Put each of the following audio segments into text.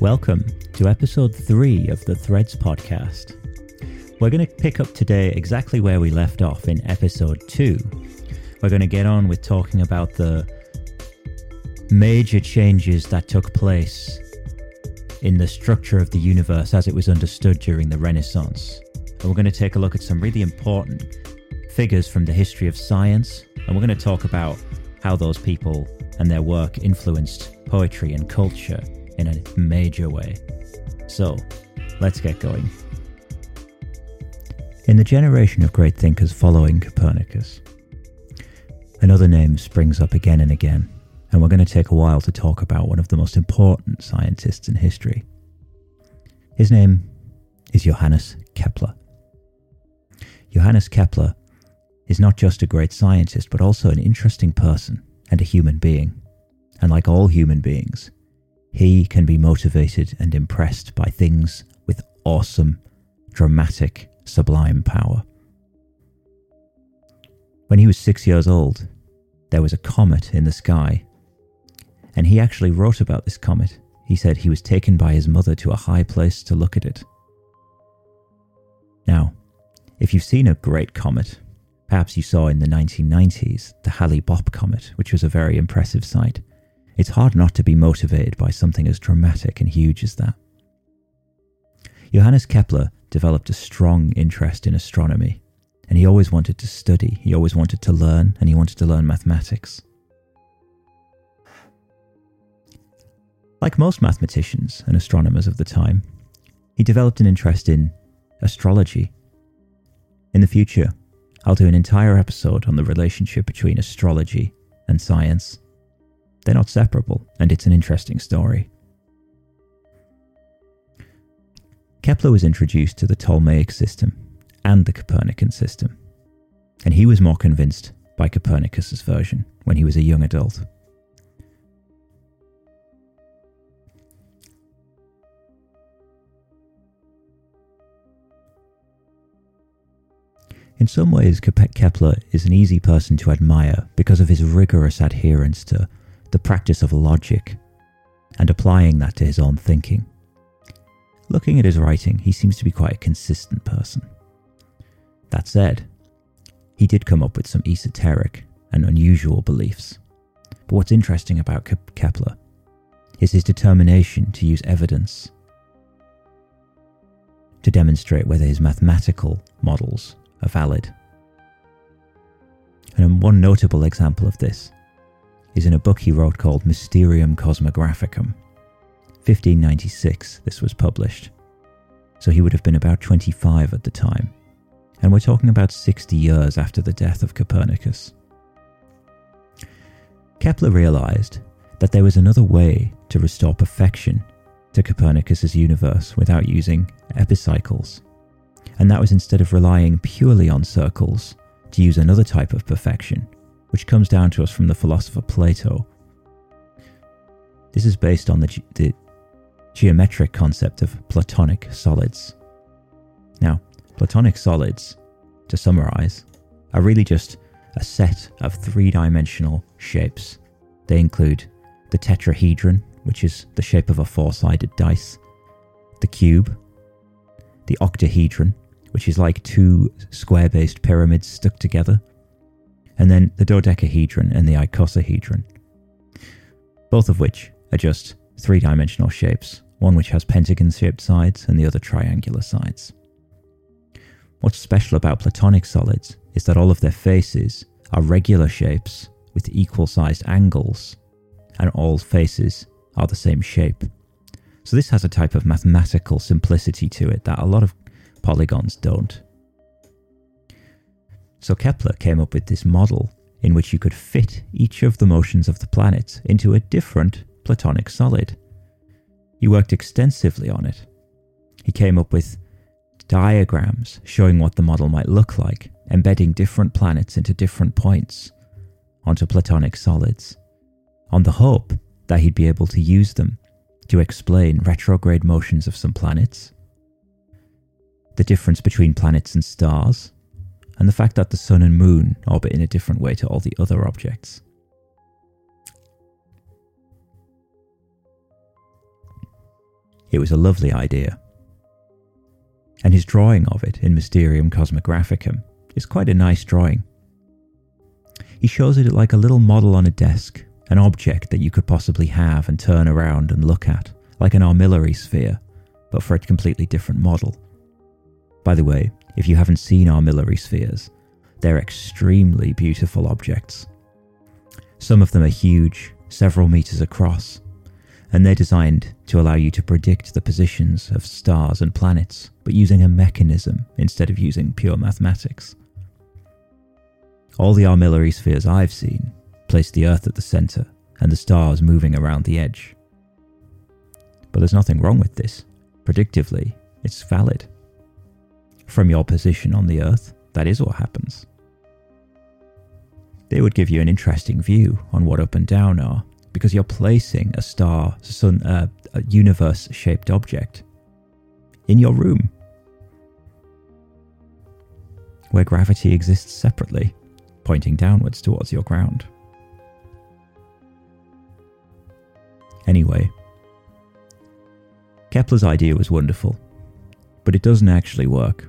Welcome to episode 3 of the Threads podcast. We're going to pick up today exactly where we left off in episode 2. We're going to get on with talking about the major changes that took place in the structure of the universe as it was understood during the Renaissance. And we're going to take a look at some really important figures from the history of science, and we're going to talk about how those people and their work influenced poetry and culture in a major way. So, let's get going. In the generation of great thinkers following Copernicus, another name springs up again and again, and we're going to take a while to talk about one of the most important scientists in history. His name is Johannes Kepler. Johannes Kepler is not just a great scientist, but also an interesting person and a human being. And like all human beings, he can be motivated and impressed by things with awesome, dramatic, sublime power. When he was six years old, there was a comet in the sky, and he actually wrote about this comet. He said he was taken by his mother to a high place to look at it. Now, if you've seen a great comet, perhaps you saw in the 1990s the Hale Bopp comet, which was a very impressive sight. It's hard not to be motivated by something as dramatic and huge as that. Johannes Kepler developed a strong interest in astronomy, and he always wanted to study, he always wanted to learn, and he wanted to learn mathematics. Like most mathematicians and astronomers of the time, he developed an interest in astrology. In the future, I'll do an entire episode on the relationship between astrology and science they're not separable, and it's an interesting story. Kepler was introduced to the Ptolemaic system and the Copernican system, and he was more convinced by Copernicus's version when he was a young adult. In some ways, Kepler is an easy person to admire because of his rigorous adherence to the practice of logic and applying that to his own thinking. Looking at his writing, he seems to be quite a consistent person. That said, he did come up with some esoteric and unusual beliefs. But what's interesting about Kepler is his determination to use evidence to demonstrate whether his mathematical models are valid. And one notable example of this is in a book he wrote called Mysterium Cosmographicum. 1596, this was published. So he would have been about 25 at the time. And we're talking about 60 years after the death of Copernicus. Kepler realized that there was another way to restore perfection to Copernicus's universe without using epicycles. And that was instead of relying purely on circles, to use another type of perfection, which comes down to us from the philosopher Plato. This is based on the, ge- the geometric concept of Platonic solids. Now, Platonic solids, to summarize, are really just a set of three dimensional shapes. They include the tetrahedron, which is the shape of a four sided dice, the cube, the octahedron, which is like two square based pyramids stuck together, and then the dodecahedron and the icosahedron, both of which are just three dimensional shapes, one which has pentagon shaped sides and the other triangular sides. What's special about Platonic solids is that all of their faces are regular shapes with equal sized angles, and all faces are the same shape. So, this has a type of mathematical simplicity to it that a lot of polygons don't. So Kepler came up with this model in which you could fit each of the motions of the planets into a different Platonic solid. He worked extensively on it. He came up with diagrams showing what the model might look like, embedding different planets into different points onto Platonic solids, on the hope that he'd be able to use them to explain retrograde motions of some planets, the difference between planets and stars, and the fact that the sun and moon orbit in a different way to all the other objects. It was a lovely idea. And his drawing of it in Mysterium Cosmographicum is quite a nice drawing. He shows it like a little model on a desk, an object that you could possibly have and turn around and look at, like an armillary sphere, but for a completely different model. By the way, if you haven't seen armillary spheres, they're extremely beautiful objects. Some of them are huge, several meters across, and they're designed to allow you to predict the positions of stars and planets, but using a mechanism instead of using pure mathematics. All the armillary spheres I've seen place the Earth at the centre and the stars moving around the edge. But there's nothing wrong with this. Predictively, it's valid. From your position on the Earth, that is what happens. They would give you an interesting view on what up and down are, because you're placing a star, sun, uh, a universe shaped object in your room where gravity exists separately, pointing downwards towards your ground. Anyway, Kepler's idea was wonderful, but it doesn't actually work.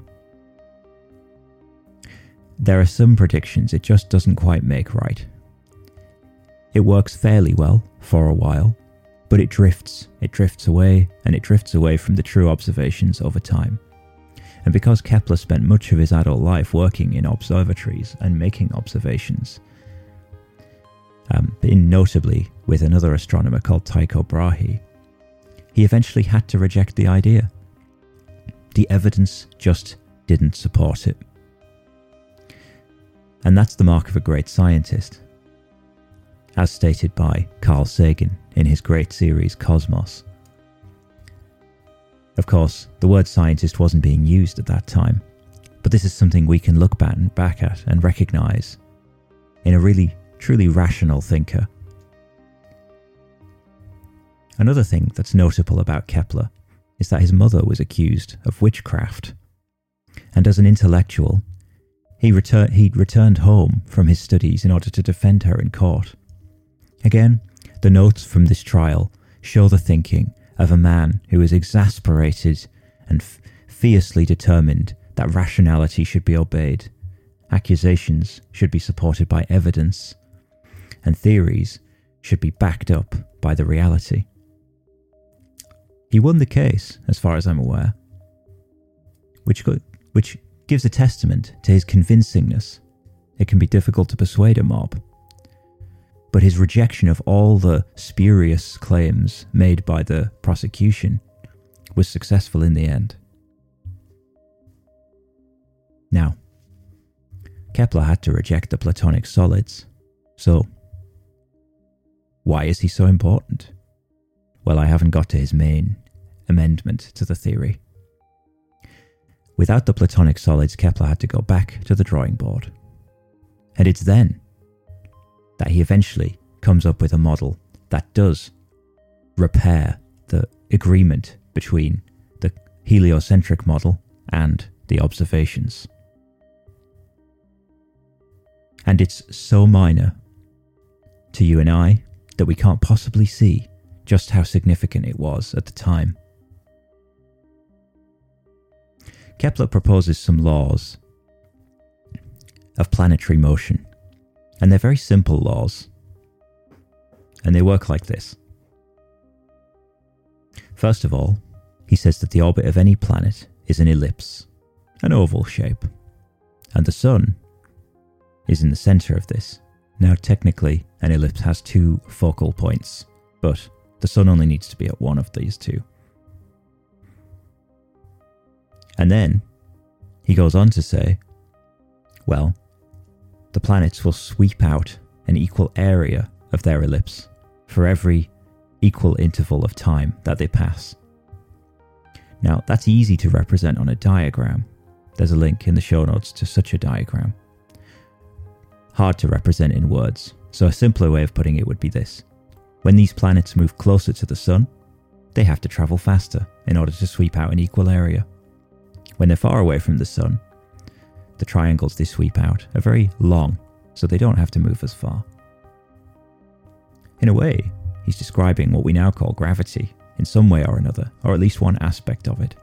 There are some predictions it just doesn't quite make right. It works fairly well for a while, but it drifts, it drifts away, and it drifts away from the true observations over time. And because Kepler spent much of his adult life working in observatories and making observations, um, in notably with another astronomer called Tycho Brahe, he eventually had to reject the idea. The evidence just didn't support it. And that's the mark of a great scientist. As stated by Carl Sagan in his great series Cosmos. Of course, the word scientist wasn't being used at that time, but this is something we can look back at and recognize in a really, truly rational thinker. Another thing that's notable about Kepler is that his mother was accused of witchcraft, and as an intellectual, he retur- he'd returned home from his studies in order to defend her in court. Again, the notes from this trial show the thinking of a man who is exasperated and f- fiercely determined that rationality should be obeyed, accusations should be supported by evidence, and theories should be backed up by the reality. He won the case, as far as I'm aware, which, which gives a testament to his convincingness. It can be difficult to persuade a mob. But his rejection of all the spurious claims made by the prosecution was successful in the end. Now, Kepler had to reject the Platonic solids, so why is he so important? Well, I haven't got to his main amendment to the theory. Without the Platonic solids, Kepler had to go back to the drawing board. And it's then that he eventually comes up with a model that does repair the agreement between the heliocentric model and the observations. And it's so minor to you and I that we can't possibly see just how significant it was at the time. Kepler proposes some laws of planetary motion, and they're very simple laws. And they work like this. First of all, he says that the orbit of any planet is an ellipse, an oval shape, and the Sun is in the centre of this. Now, technically, an ellipse has two focal points, but the Sun only needs to be at one of these two. And then he goes on to say, well, the planets will sweep out an equal area of their ellipse for every equal interval of time that they pass. Now, that's easy to represent on a diagram. There's a link in the show notes to such a diagram. Hard to represent in words, so a simpler way of putting it would be this. When these planets move closer to the Sun, they have to travel faster in order to sweep out an equal area when they're far away from the sun, the triangles they sweep out are very long, so they don't have to move as far. In a way, he's describing what we now call gravity, in some way or another, or at least one aspect of it.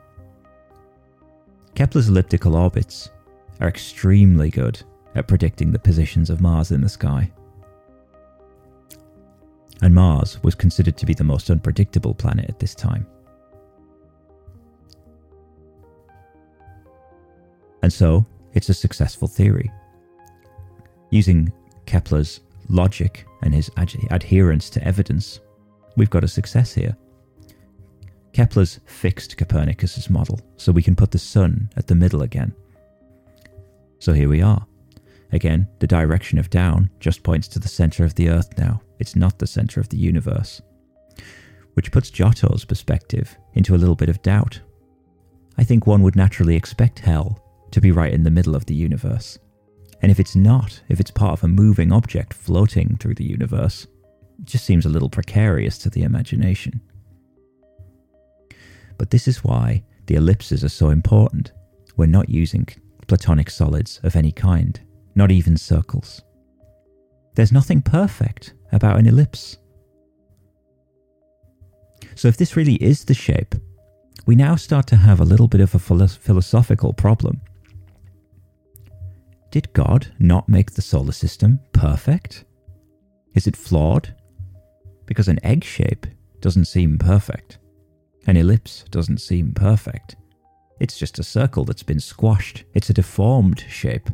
Kepler's elliptical orbits are extremely good at predicting the positions of Mars in the sky. And Mars was considered to be the most unpredictable planet at this time. And so, it's a successful theory. Using Kepler's logic and his ad- adherence to evidence, we've got a success here. Kepler's fixed Copernicus's model, so we can put the sun at the middle again. So here we are. Again, the direction of down just points to the center of the Earth now. It's not the center of the universe. Which puts Giotto's perspective into a little bit of doubt. I think one would naturally expect hell to be right in the middle of the universe. And if it's not, if it's part of a moving object floating through the universe, it just seems a little precarious to the imagination. But this is why the ellipses are so important. We're not using platonic solids of any kind, not even circles. There's nothing perfect about an ellipse. So, if this really is the shape, we now start to have a little bit of a philosophical problem. Did God not make the solar system perfect? Is it flawed? Because an egg shape doesn't seem perfect. An ellipse doesn't seem perfect. It's just a circle that's been squashed. It's a deformed shape.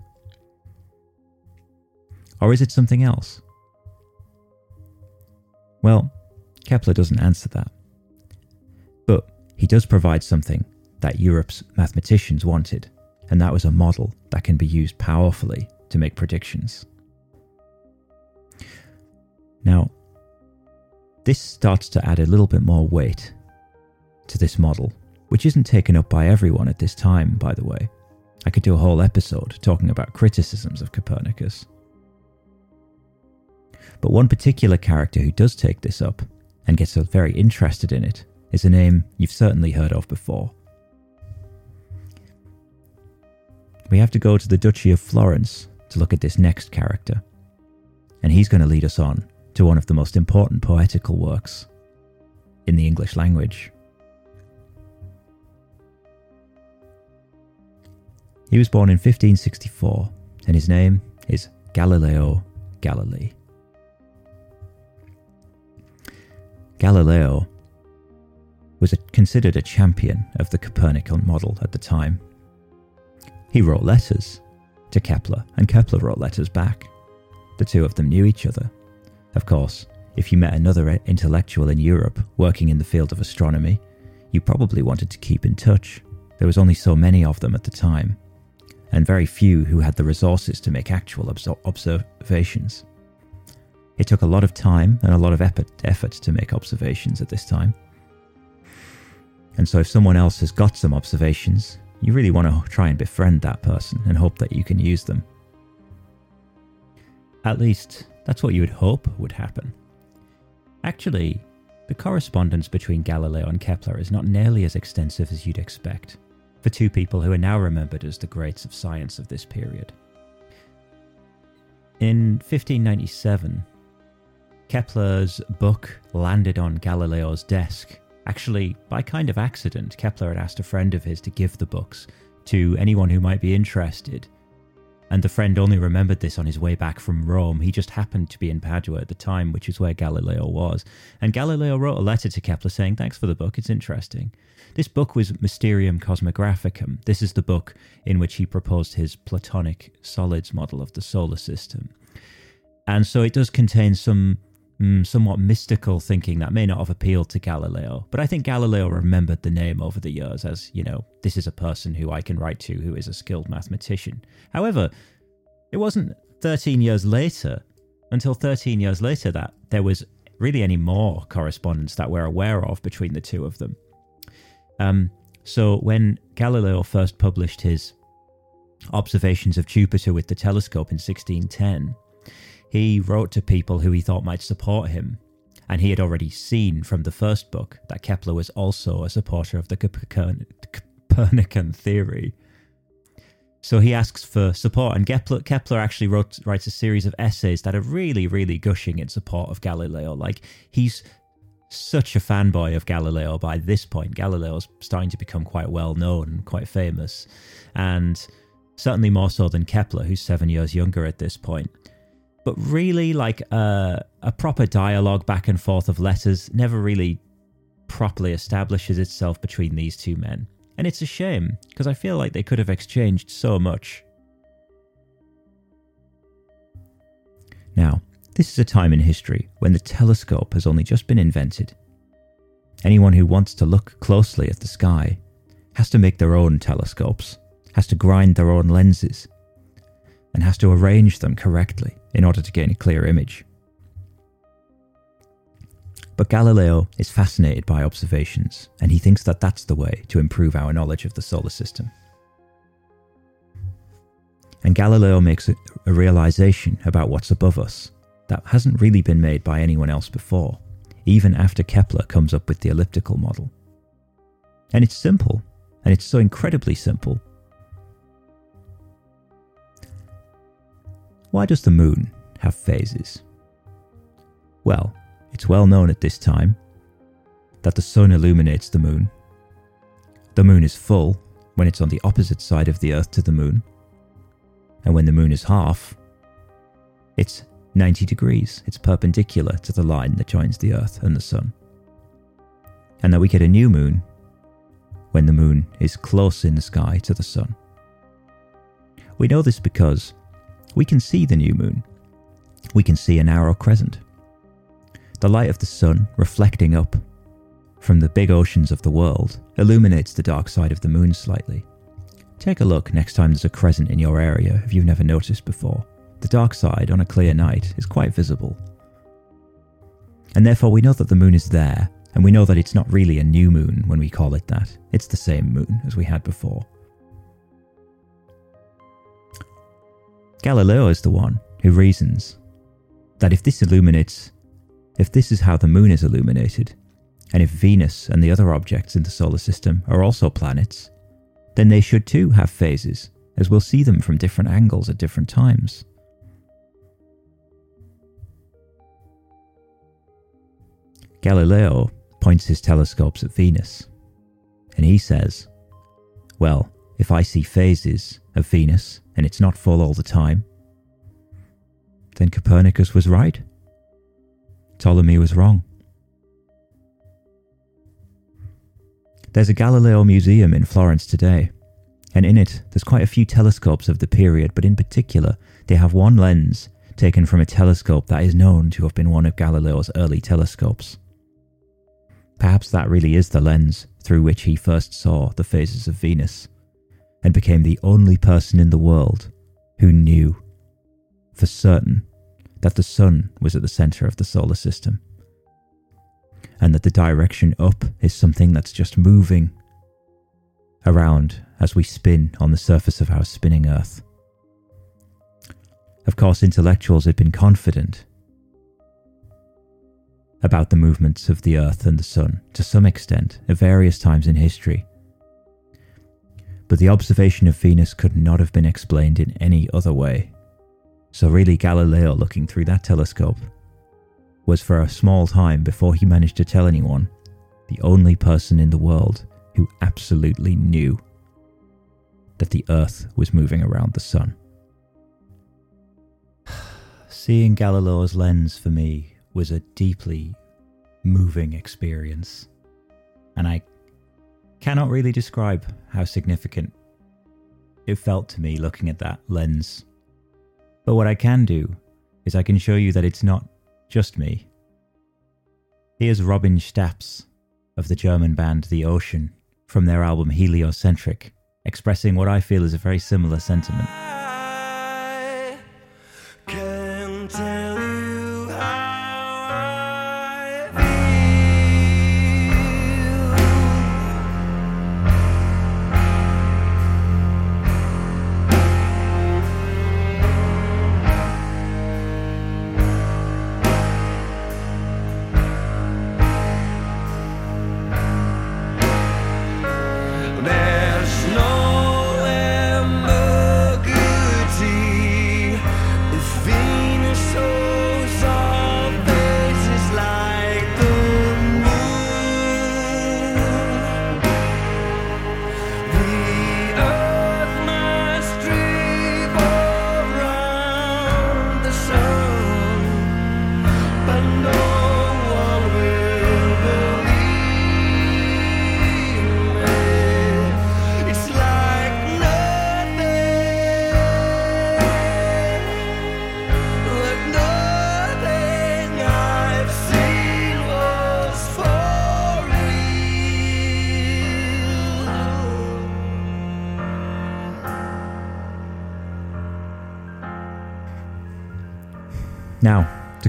Or is it something else? Well, Kepler doesn't answer that. But he does provide something that Europe's mathematicians wanted, and that was a model that can be used powerfully to make predictions. Now, this starts to add a little bit more weight to this model, which isn't taken up by everyone at this time, by the way. I could do a whole episode talking about criticisms of Copernicus. But one particular character who does take this up and gets very interested in it is a name you've certainly heard of before. We have to go to the Duchy of Florence to look at this next character, and he's going to lead us on to one of the most important poetical works in the English language. He was born in 1564, and his name is Galileo Galilei. Galileo was a, considered a champion of the Copernican model at the time. He wrote letters to Kepler, and Kepler wrote letters back. The two of them knew each other. Of course, if you met another intellectual in Europe working in the field of astronomy, you probably wanted to keep in touch. There was only so many of them at the time and very few who had the resources to make actual observations. It took a lot of time and a lot of effort to make observations at this time. And so, if someone else has got some observations, you really want to try and befriend that person and hope that you can use them. At least, that's what you would hope would happen. Actually, the correspondence between Galileo and Kepler is not nearly as extensive as you'd expect for two people who are now remembered as the greats of science of this period. In 1597, Kepler's book landed on Galileo's desk. Actually, by kind of accident, Kepler had asked a friend of his to give the books to anyone who might be interested and the friend only remembered this on his way back from Rome. He just happened to be in Padua at the time, which is where Galileo was. And Galileo wrote a letter to Kepler saying, Thanks for the book, it's interesting. This book was Mysterium Cosmographicum. This is the book in which he proposed his Platonic solids model of the solar system. And so it does contain some mm, somewhat mystical thinking that may not have appealed to Galileo. But I think Galileo remembered the name over the years as, you know, this is a person who I can write to who is a skilled mathematician. However, it wasn't 13 years later, until 13 years later, that there was really any more correspondence that we're aware of between the two of them. Um, so when Galileo first published his observations of Jupiter with the telescope in 1610, he wrote to people who he thought might support him, and he had already seen from the first book that Kepler was also a supporter of the Copernican theory. So he asks for support, and Kepler, Kepler actually wrote, writes a series of essays that are really, really gushing in support of Galileo. Like, he's such a fanboy of Galileo by this point. Galileo's starting to become quite well known, quite famous, and certainly more so than Kepler, who's seven years younger at this point. But really, like uh, a proper dialogue back and forth of letters never really properly establishes itself between these two men. And it's a shame, because I feel like they could have exchanged so much. Now, this is a time in history when the telescope has only just been invented. Anyone who wants to look closely at the sky has to make their own telescopes, has to grind their own lenses, and has to arrange them correctly in order to gain a clear image. But Galileo is fascinated by observations, and he thinks that that's the way to improve our knowledge of the solar system. And Galileo makes a, a realization about what's above us that hasn't really been made by anyone else before, even after Kepler comes up with the elliptical model. And it's simple, and it's so incredibly simple. Why does the moon have phases? Well, it's well known at this time that the sun illuminates the moon. The moon is full when it's on the opposite side of the Earth to the moon, and when the moon is half, it's 90 degrees. It's perpendicular to the line that joins the Earth and the Sun. And that we get a new moon when the moon is close in the sky to the Sun. We know this because we can see the new moon. We can see a narrow crescent. The light of the sun reflecting up from the big oceans of the world illuminates the dark side of the moon slightly. Take a look next time there's a crescent in your area if you've never noticed before the dark side on a clear night is quite visible. And therefore, we know that the moon is there, and we know that it's not really a new moon when we call it that. It's the same moon as we had before. Galileo is the one who reasons that if this illuminates, if this is how the moon is illuminated, and if Venus and the other objects in the solar system are also planets, then they should too have phases, as we'll see them from different angles at different times. Galileo points his telescopes at Venus, and he says, Well, if I see phases of Venus and it's not full all the time, then Copernicus was right. Ptolemy was wrong. There's a Galileo museum in Florence today, and in it there's quite a few telescopes of the period, but in particular, they have one lens taken from a telescope that is known to have been one of Galileo's early telescopes. Perhaps that really is the lens through which he first saw the phases of Venus, and became the only person in the world who knew for certain that the sun was at the center of the solar system, and that the direction up is something that's just moving around as we spin on the surface of our spinning Earth. Of course, intellectuals had been confident about the movements of the Earth and the Sun to some extent at various times in history. But the observation of Venus could not have been explained in any other way. So, really, Galileo looking through that telescope was for a small time before he managed to tell anyone the only person in the world who absolutely knew that the Earth was moving around the Sun. Seeing Galileo's lens for me was a deeply moving experience. And I cannot really describe how significant it felt to me looking at that lens. But what I can do is I can show you that it's not just me. Here's Robin Staps of the German band The Ocean from their album Heliocentric, expressing what I feel is a very similar sentiment.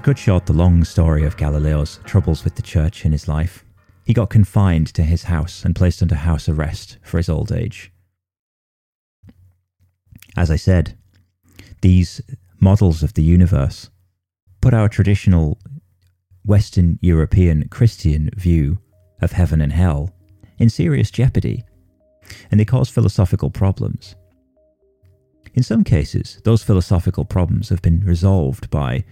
Cut short the long story of Galileo's troubles with the church in his life, he got confined to his house and placed under house arrest for his old age. As I said, these models of the universe put our traditional Western European Christian view of heaven and hell in serious jeopardy, and they cause philosophical problems. In some cases, those philosophical problems have been resolved by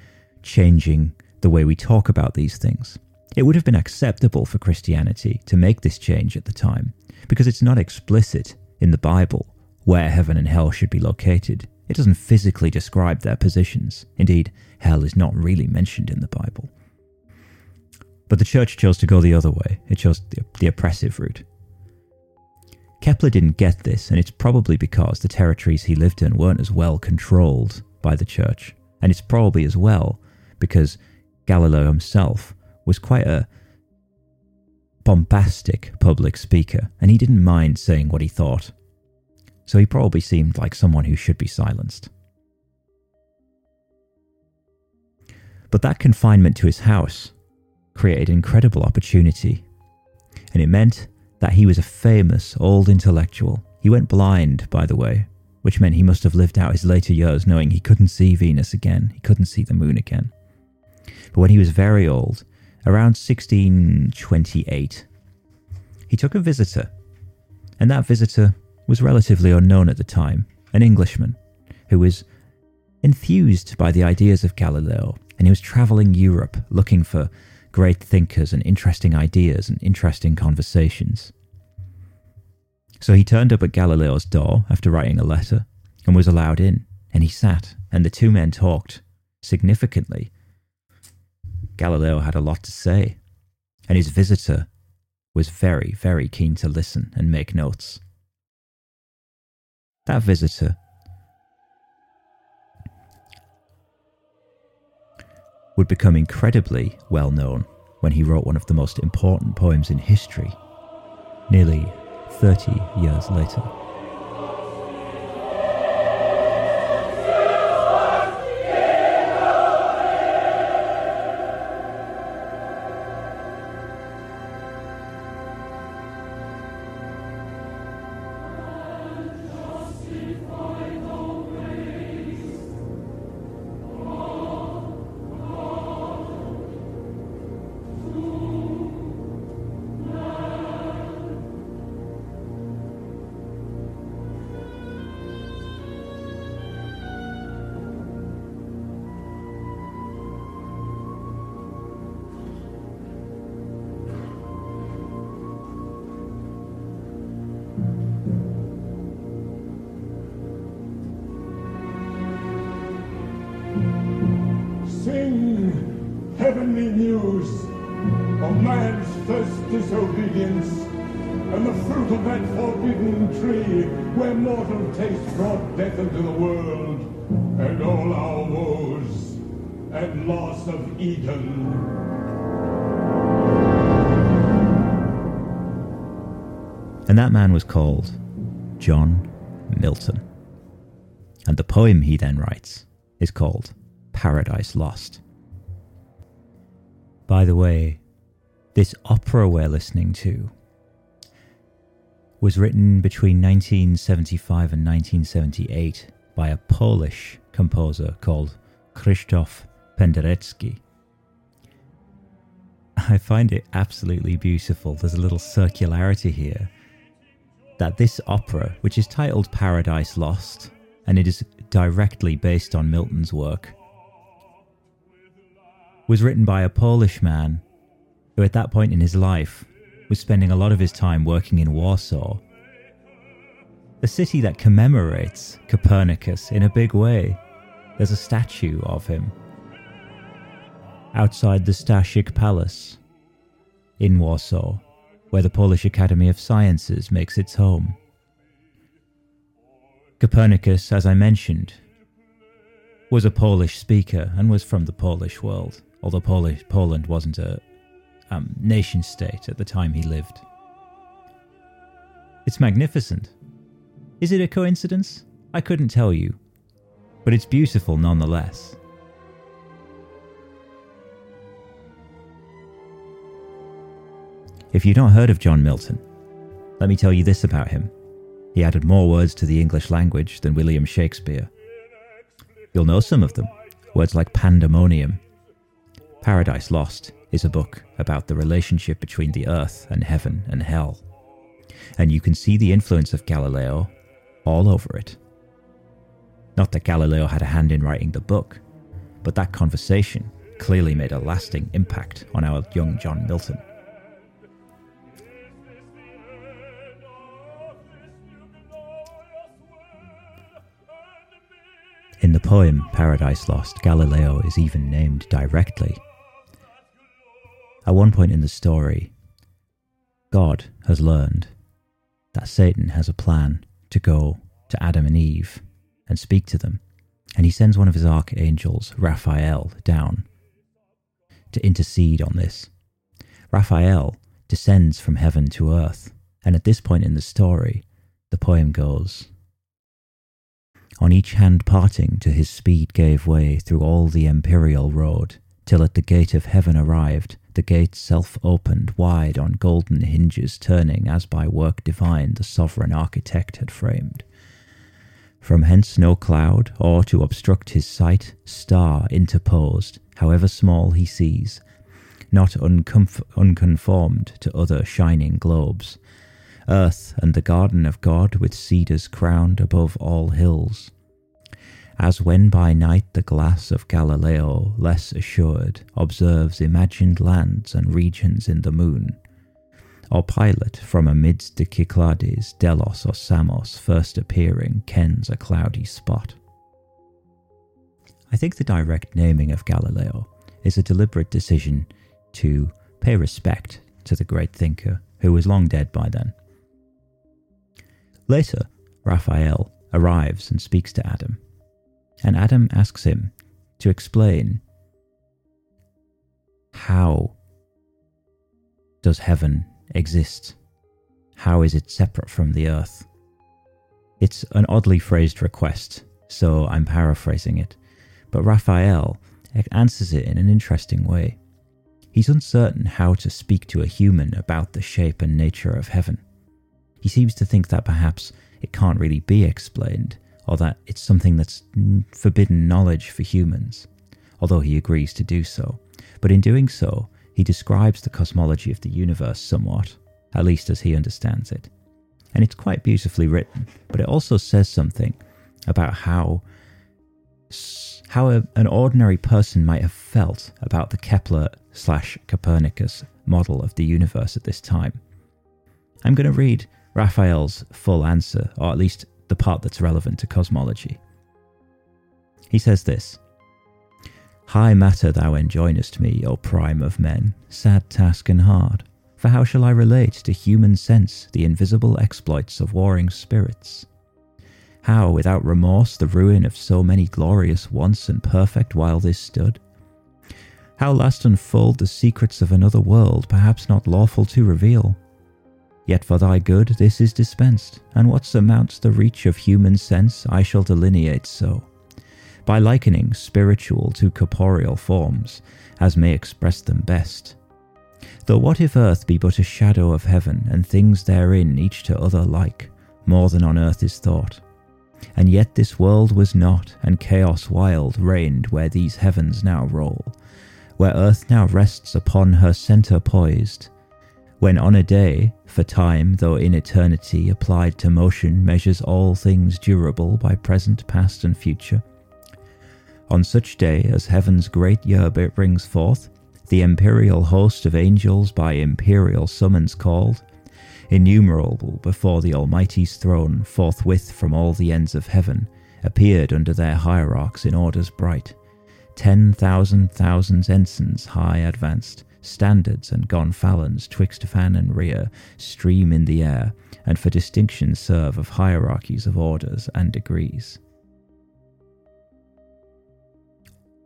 changing the way we talk about these things. It would have been acceptable for Christianity to make this change at the time, because it's not explicit in the Bible where heaven and hell should be located. It doesn't physically describe their positions. Indeed, hell is not really mentioned in the Bible. But the church chose to go the other way, it chose the, the oppressive route. Kepler didn't get this, and it's probably because the territories he lived in weren't as well controlled by the church. And it's probably as well because Galileo himself was quite a bombastic public speaker, and he didn't mind saying what he thought so he probably seemed like someone who should be silenced. But that confinement to his house created incredible opportunity, and it meant that he was a famous old intellectual. He went blind, by the way, which meant he must have lived out his later years knowing he couldn't see Venus again, he couldn't see the moon again. But when he was very old, around 1628, he took a visitor, and that visitor was relatively unknown at the time, an Englishman who was enthused by the ideas of Galileo, and he was travelling Europe looking for great thinkers and interesting ideas and interesting conversations. So he turned up at Galileo's door after writing a letter and was allowed in, and he sat, and the two men talked significantly. Galileo had a lot to say, and his visitor was very, very keen to listen and make notes that visitor would become incredibly well known when he wrote one of the most important poems in history, nearly 30 years later. And that man was called John Milton. And the poem he then writes is called Paradise Lost. By the way, this opera we're listening to was written between 1975 and 1978 by a Polish composer called Krzysztof Penderecki. I find it absolutely beautiful. There's a little circularity here that this opera, which is titled Paradise Lost, and it is directly based on Milton's work, was written by a Polish man who, at that point in his life, was spending a lot of his time working in Warsaw, the city that commemorates Copernicus in a big way. There's a statue of him outside the Staszic Palace in Warsaw where the Polish Academy of Sciences makes its home. Copernicus, as I mentioned, was a Polish speaker and was from the Polish world, although Polish, Poland wasn't a um, nation state at the time he lived. It's magnificent. Is it a coincidence? I couldn't tell you, but it's beautiful nonetheless. If you've not heard of John Milton, let me tell you this about him. He added more words to the English language than William Shakespeare. You'll know some of them, words like pandemonium, paradise lost, is a book about the relationship between the earth and heaven and hell. And you can see the influence of Galileo all over it. Not that Galileo had a hand in writing the book, but that conversation clearly made a lasting impact on our young John Milton. In the poem Paradise Lost, Galileo is even named directly. At one point in the story, God has learned that Satan has a plan to go to Adam and Eve and speak to them, and he sends one of his archangels, Raphael, down to intercede on this. Raphael descends from heaven to earth, and at this point in the story, the poem goes On each hand parting to his speed gave way through all the imperial road, till at the gate of heaven arrived, the gate self opened wide on golden hinges turning as by work divine the sovereign architect had framed. From hence no cloud, or to obstruct his sight, star interposed, however small he sees, not uncomf- unconformed to other shining globes. Earth and the garden of God with cedars crowned above all hills. As when by night the glass of Galileo, less assured, observes imagined lands and regions in the moon, or Pilot from amidst the Cyclades, Delos or Samos first appearing kens a cloudy spot. I think the direct naming of Galileo is a deliberate decision to pay respect to the great thinker who was long dead by then. Later, Raphael arrives and speaks to Adam, and Adam asks him to explain how does heaven exist? How is it separate from the earth? It's an oddly phrased request, so I'm paraphrasing it, but Raphael answers it in an interesting way. He's uncertain how to speak to a human about the shape and nature of heaven. He seems to think that perhaps it can't really be explained, or that it's something that's forbidden knowledge for humans, although he agrees to do so. But in doing so, he describes the cosmology of the universe somewhat, at least as he understands it. And it's quite beautifully written, but it also says something about how how a, an ordinary person might have felt about the Kepler slash Copernicus model of the universe at this time. I'm going to read Raphael's full answer, or at least the part that's relevant to cosmology. He says this High matter thou enjoinest me, O prime of men, sad task and hard. For how shall I relate to human sense the invisible exploits of warring spirits? How, without remorse, the ruin of so many glorious once and perfect while this stood? How last unfold the secrets of another world, perhaps not lawful to reveal? Yet for thy good this is dispensed, and what surmounts the reach of human sense I shall delineate so by likening spiritual to corporeal forms, as may express them best. Though what if earth be but a shadow of heaven, and things therein each to other like, more than on earth is thought? And yet this world was not, and chaos wild reigned where these heavens now roll, where earth now rests upon her centre poised, when on a day, for time, though in eternity applied to motion, measures all things durable by present, past, and future, on such day as heaven's great yearbit brings forth, the imperial host of angels by imperial summons called, innumerable before the Almighty's throne, forthwith from all the ends of heaven, appeared under their hierarchs in orders bright. Ten thousand thousands ensigns high advanced, standards and gonfalons twixt fan and rear, stream in the air, and for distinction serve of hierarchies of orders and degrees.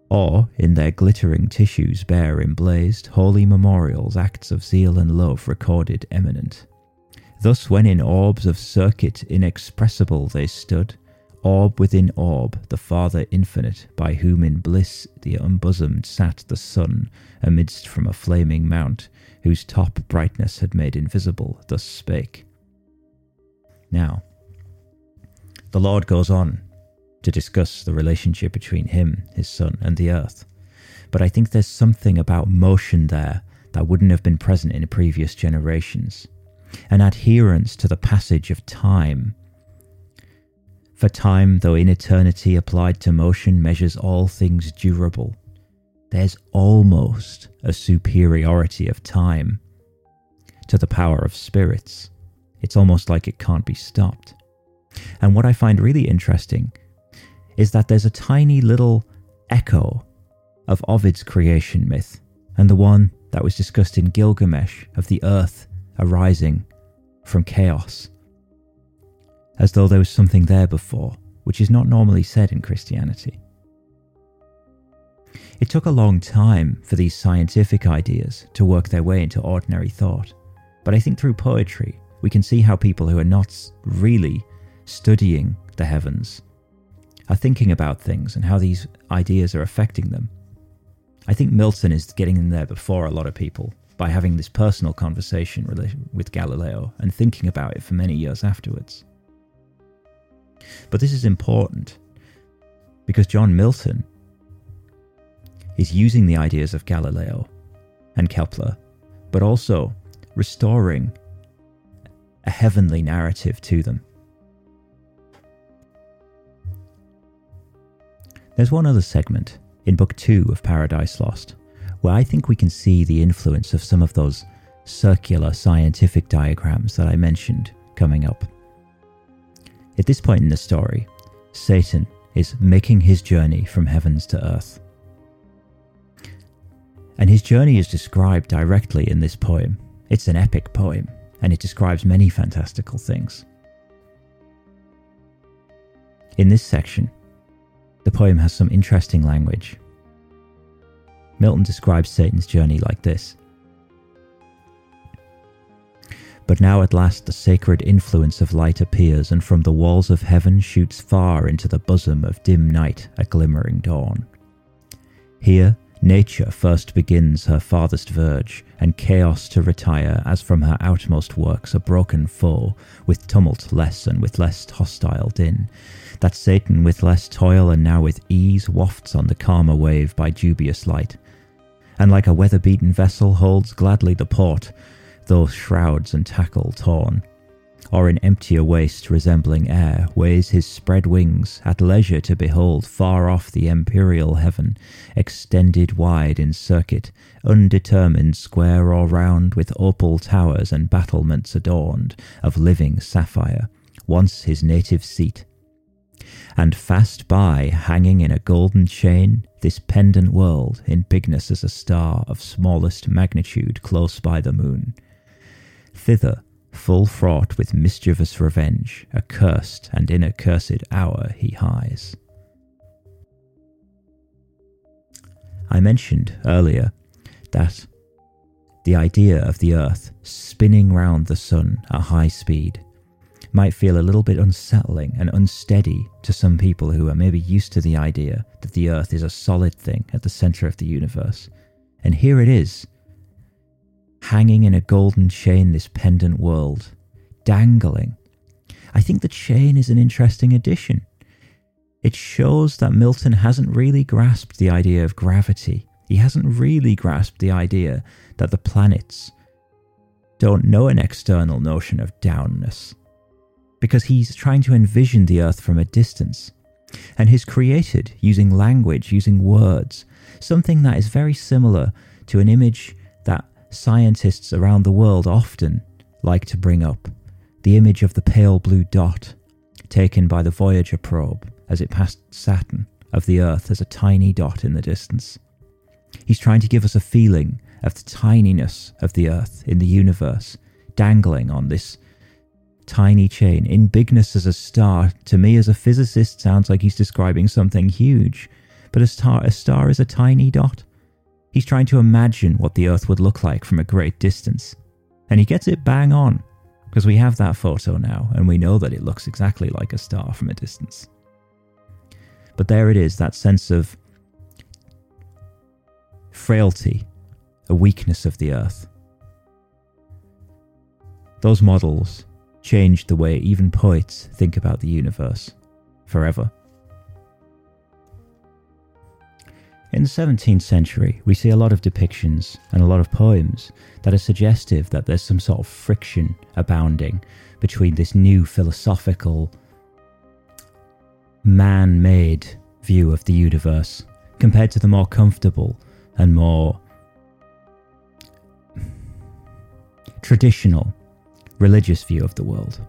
or in their glittering tissues bear emblazed holy memorials, acts of zeal and love recorded eminent. Thus, when in orbs of circuit inexpressible they stood, orb within orb, the Father infinite, by whom in bliss the unbosomed sat the Son, amidst from a flaming mount, whose top brightness had made invisible, thus spake. Now, the Lord goes on to discuss the relationship between him, his son, and the earth. But I think there's something about motion there that wouldn't have been present in previous generations. An adherence to the passage of time. For time, though in eternity applied to motion measures all things durable, there's almost a superiority of time to the power of spirits. It's almost like it can't be stopped. And what I find really interesting is that there's a tiny little echo of Ovid's creation myth and the one that was discussed in Gilgamesh of the earth arising from chaos. As though there was something there before, which is not normally said in Christianity. It took a long time for these scientific ideas to work their way into ordinary thought, but I think through poetry we can see how people who are not really studying the heavens are thinking about things and how these ideas are affecting them. I think Milton is getting in there before a lot of people by having this personal conversation with Galileo and thinking about it for many years afterwards. But this is important because John Milton is using the ideas of Galileo and Kepler, but also restoring a heavenly narrative to them. There's one other segment in Book 2 of Paradise Lost where I think we can see the influence of some of those circular scientific diagrams that I mentioned coming up. At this point in the story, Satan is making his journey from heavens to earth. And his journey is described directly in this poem. It's an epic poem, and it describes many fantastical things. In this section, the poem has some interesting language. Milton describes Satan's journey like this But now at last the sacred influence of light appears, and from the walls of heaven shoots far into the bosom of dim night a glimmering dawn. Here Nature first begins her farthest verge, and chaos to retire as from her outmost works a broken foe, with tumult less and with less hostile din, that Satan with less toil and now with ease wafts on the calmer wave by dubious light, and like a weather-beaten vessel holds gladly the port, though shrouds and tackle torn or in emptier waste resembling air, weighs his spread wings at leisure to behold far off the empyreal heaven, extended wide in circuit, undetermined square or round, with opal towers and battlements adorned of living sapphire, once his native seat. And fast by, hanging in a golden chain, this pendant world, in bigness as a star of smallest magnitude close by the moon. Thither full fraught with mischievous revenge, accursed and in a cursed hour he hies. I mentioned earlier that the idea of the Earth spinning round the Sun at high speed might feel a little bit unsettling and unsteady to some people who are maybe used to the idea that the Earth is a solid thing at the centre of the universe. And here it is, hanging in a golden chain this pendant world, dangling. I think the chain is an interesting addition. It shows that Milton hasn't really grasped the idea of gravity. He hasn't really grasped the idea that the planets don't know an external notion of downness. Because he's trying to envision the Earth from a distance. And he's created, using language, using words, something that is very similar to an image scientists around the world often like to bring up the image of the pale blue dot taken by the Voyager probe as it passed Saturn of the Earth as a tiny dot in the distance. He's trying to give us a feeling of the tininess of the Earth in the universe, dangling on this tiny chain. In bigness as a star, to me as a physicist, sounds like he's describing something huge, but a star, a star is a tiny dot. He's trying to imagine what the Earth would look like from a great distance. And he gets it bang on, because we have that photo now, and we know that it looks exactly like a star from a distance. But there it is, that sense of frailty, a weakness of the earth. Those models changed the way even poets think about the universe forever. In the 17th century, we see a lot of depictions and a lot of poems that are suggestive that there's some sort of friction abounding between this new philosophical, man made view of the universe compared to the more comfortable and more traditional religious view of the world.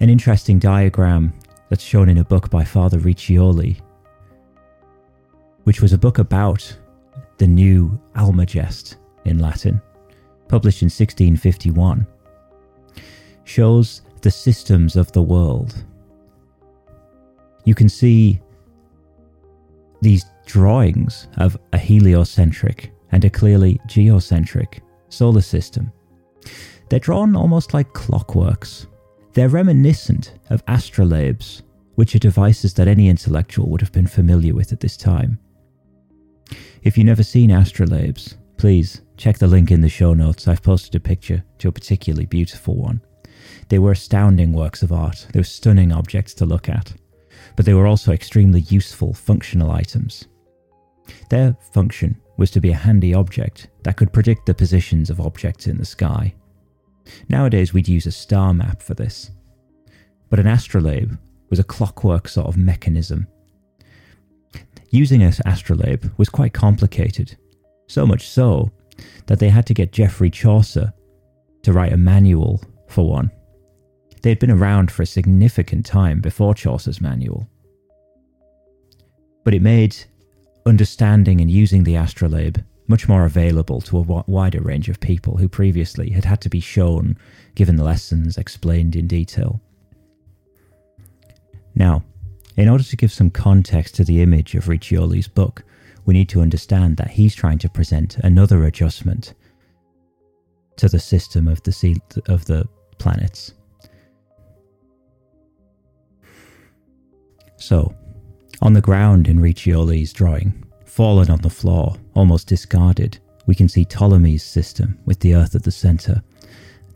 An interesting diagram that's shown in a book by Father Riccioli which was a book about the new Almagest in Latin, published in 1651, shows the systems of the world. You can see these drawings of a heliocentric and a clearly geocentric solar system. They're drawn almost like clockworks. They're reminiscent of astrolabes, which are devices that any intellectual would have been familiar with at this time. If you've never seen astrolabes, please check the link in the show notes. I've posted a picture to a particularly beautiful one. They were astounding works of art, they were stunning objects to look at, but they were also extremely useful functional items. Their function was to be a handy object that could predict the positions of objects in the sky. Nowadays, we'd use a star map for this, but an astrolabe was a clockwork sort of mechanism Using an astrolabe was quite complicated, so much so that they had to get Geoffrey Chaucer to write a manual for one. They had been around for a significant time before Chaucer's manual. But it made understanding and using the astrolabe much more available to a wider range of people who previously had had to be shown, given lessons, explained in detail. Now, in order to give some context to the image of Riccioli's book, we need to understand that he's trying to present another adjustment to the system of the sea, of the planets. So, on the ground in Riccioli's drawing, fallen on the floor, almost discarded, we can see Ptolemy's system with the Earth at the centre,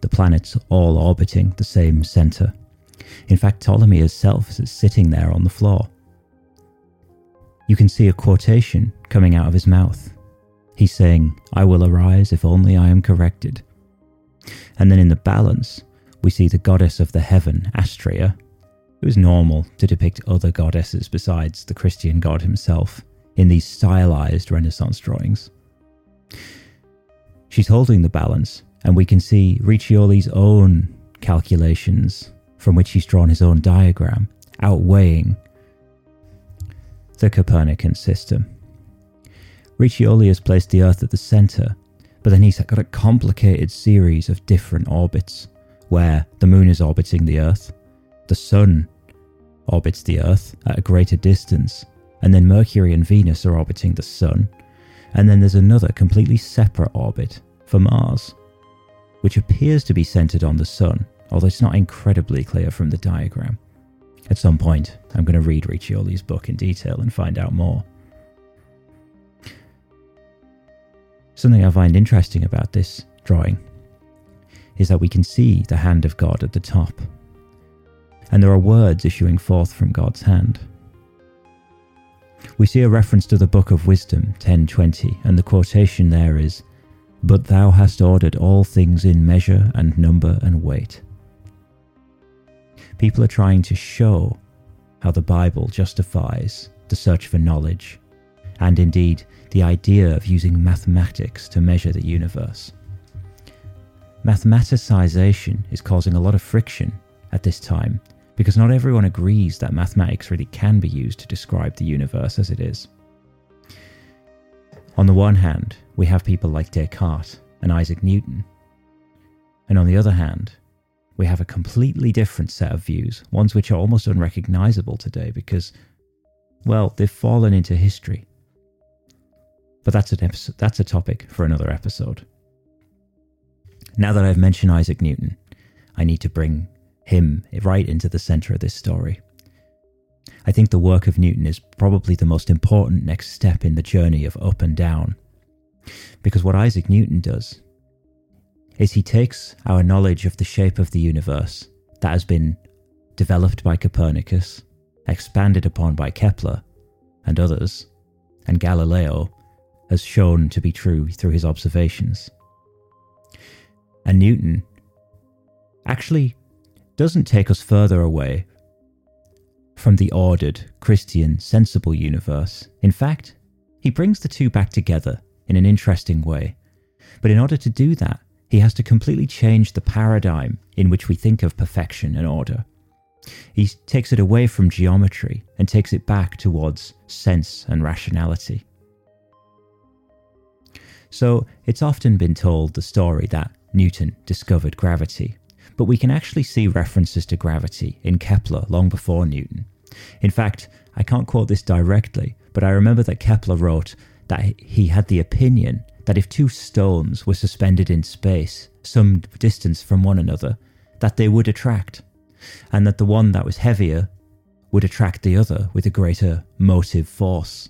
the planets all orbiting the same centre. In fact, Ptolemy himself is sitting there on the floor. You can see a quotation coming out of his mouth. He's saying, I will arise if only I am corrected. And then in the balance, we see the goddess of the heaven, Astrea. It was normal to depict other goddesses besides the Christian god himself in these stylized Renaissance drawings. She's holding the balance, and we can see Riccioli's own calculations from which he's drawn his own diagram, outweighing the Copernican system. Riccioli has placed the Earth at the centre, but then he's got a complicated series of different orbits, where the Moon is orbiting the Earth, the Sun orbits the Earth at a greater distance, and then Mercury and Venus are orbiting the Sun, and then there's another completely separate orbit for Mars, which appears to be centered on the Sun, although it's not incredibly clear from the diagram. At some point, I'm going to read Riccioli's book in detail and find out more. Something I find interesting about this drawing is that we can see the hand of God at the top, and there are words issuing forth from God's hand. We see a reference to the Book of Wisdom 10:20, and the quotation there is, "But thou hast ordered all things in measure and number and weight." People are trying to show how the Bible justifies the search for knowledge, and indeed the idea of using mathematics to measure the universe. Mathematicization is causing a lot of friction at this time because not everyone agrees that mathematics really can be used to describe the universe as it is. On the one hand, we have people like Descartes and Isaac Newton, and on the other hand, we have a completely different set of views, ones which are almost unrecognizable today because, well, they've fallen into history. But that's an episode, that's a topic for another episode. Now that I've mentioned Isaac Newton, I need to bring him right into the center of this story. I think the work of Newton is probably the most important next step in the journey of up and down. Because what Isaac Newton does is he takes our knowledge of the shape of the universe that has been developed by Copernicus, expanded upon by Kepler and others, and Galileo has shown to be true through his observations. And Newton actually doesn't take us further away from the ordered, Christian, sensible universe. In fact, he brings the two back together in an interesting way. But in order to do that, he has to completely change the paradigm in which we think of perfection and order. He takes it away from geometry and takes it back towards sense and rationality. So, it's often been told the story that Newton discovered gravity, but we can actually see references to gravity in Kepler long before Newton. In fact, I can't quote this directly, but I remember that Kepler wrote that he had the opinion that if two stones were suspended in space some distance from one another, that they would attract, and that the one that was heavier would attract the other with a greater motive force.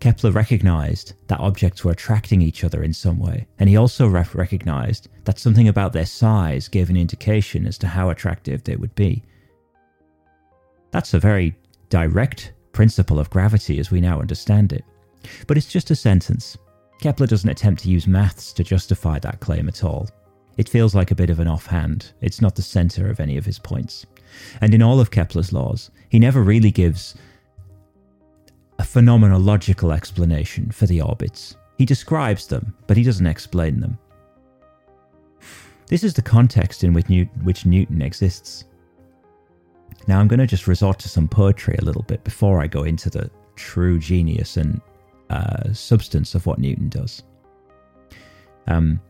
Kepler recognized that objects were attracting each other in some way, and he also re- recognized that something about their size gave an indication as to how attractive they would be. That's a very direct principle of gravity as we now understand it. But it's just a sentence. Kepler doesn't attempt to use maths to justify that claim at all. It feels like a bit of an offhand, it's not the centre of any of his points. And in all of Kepler's laws, he never really gives a phenomenological explanation for the orbits. He describes them, but he doesn't explain them. This is the context in which, which Newton exists. Now, I'm going to just resort to some poetry a little bit before I go into the true genius and uh, substance of what Newton does. Um,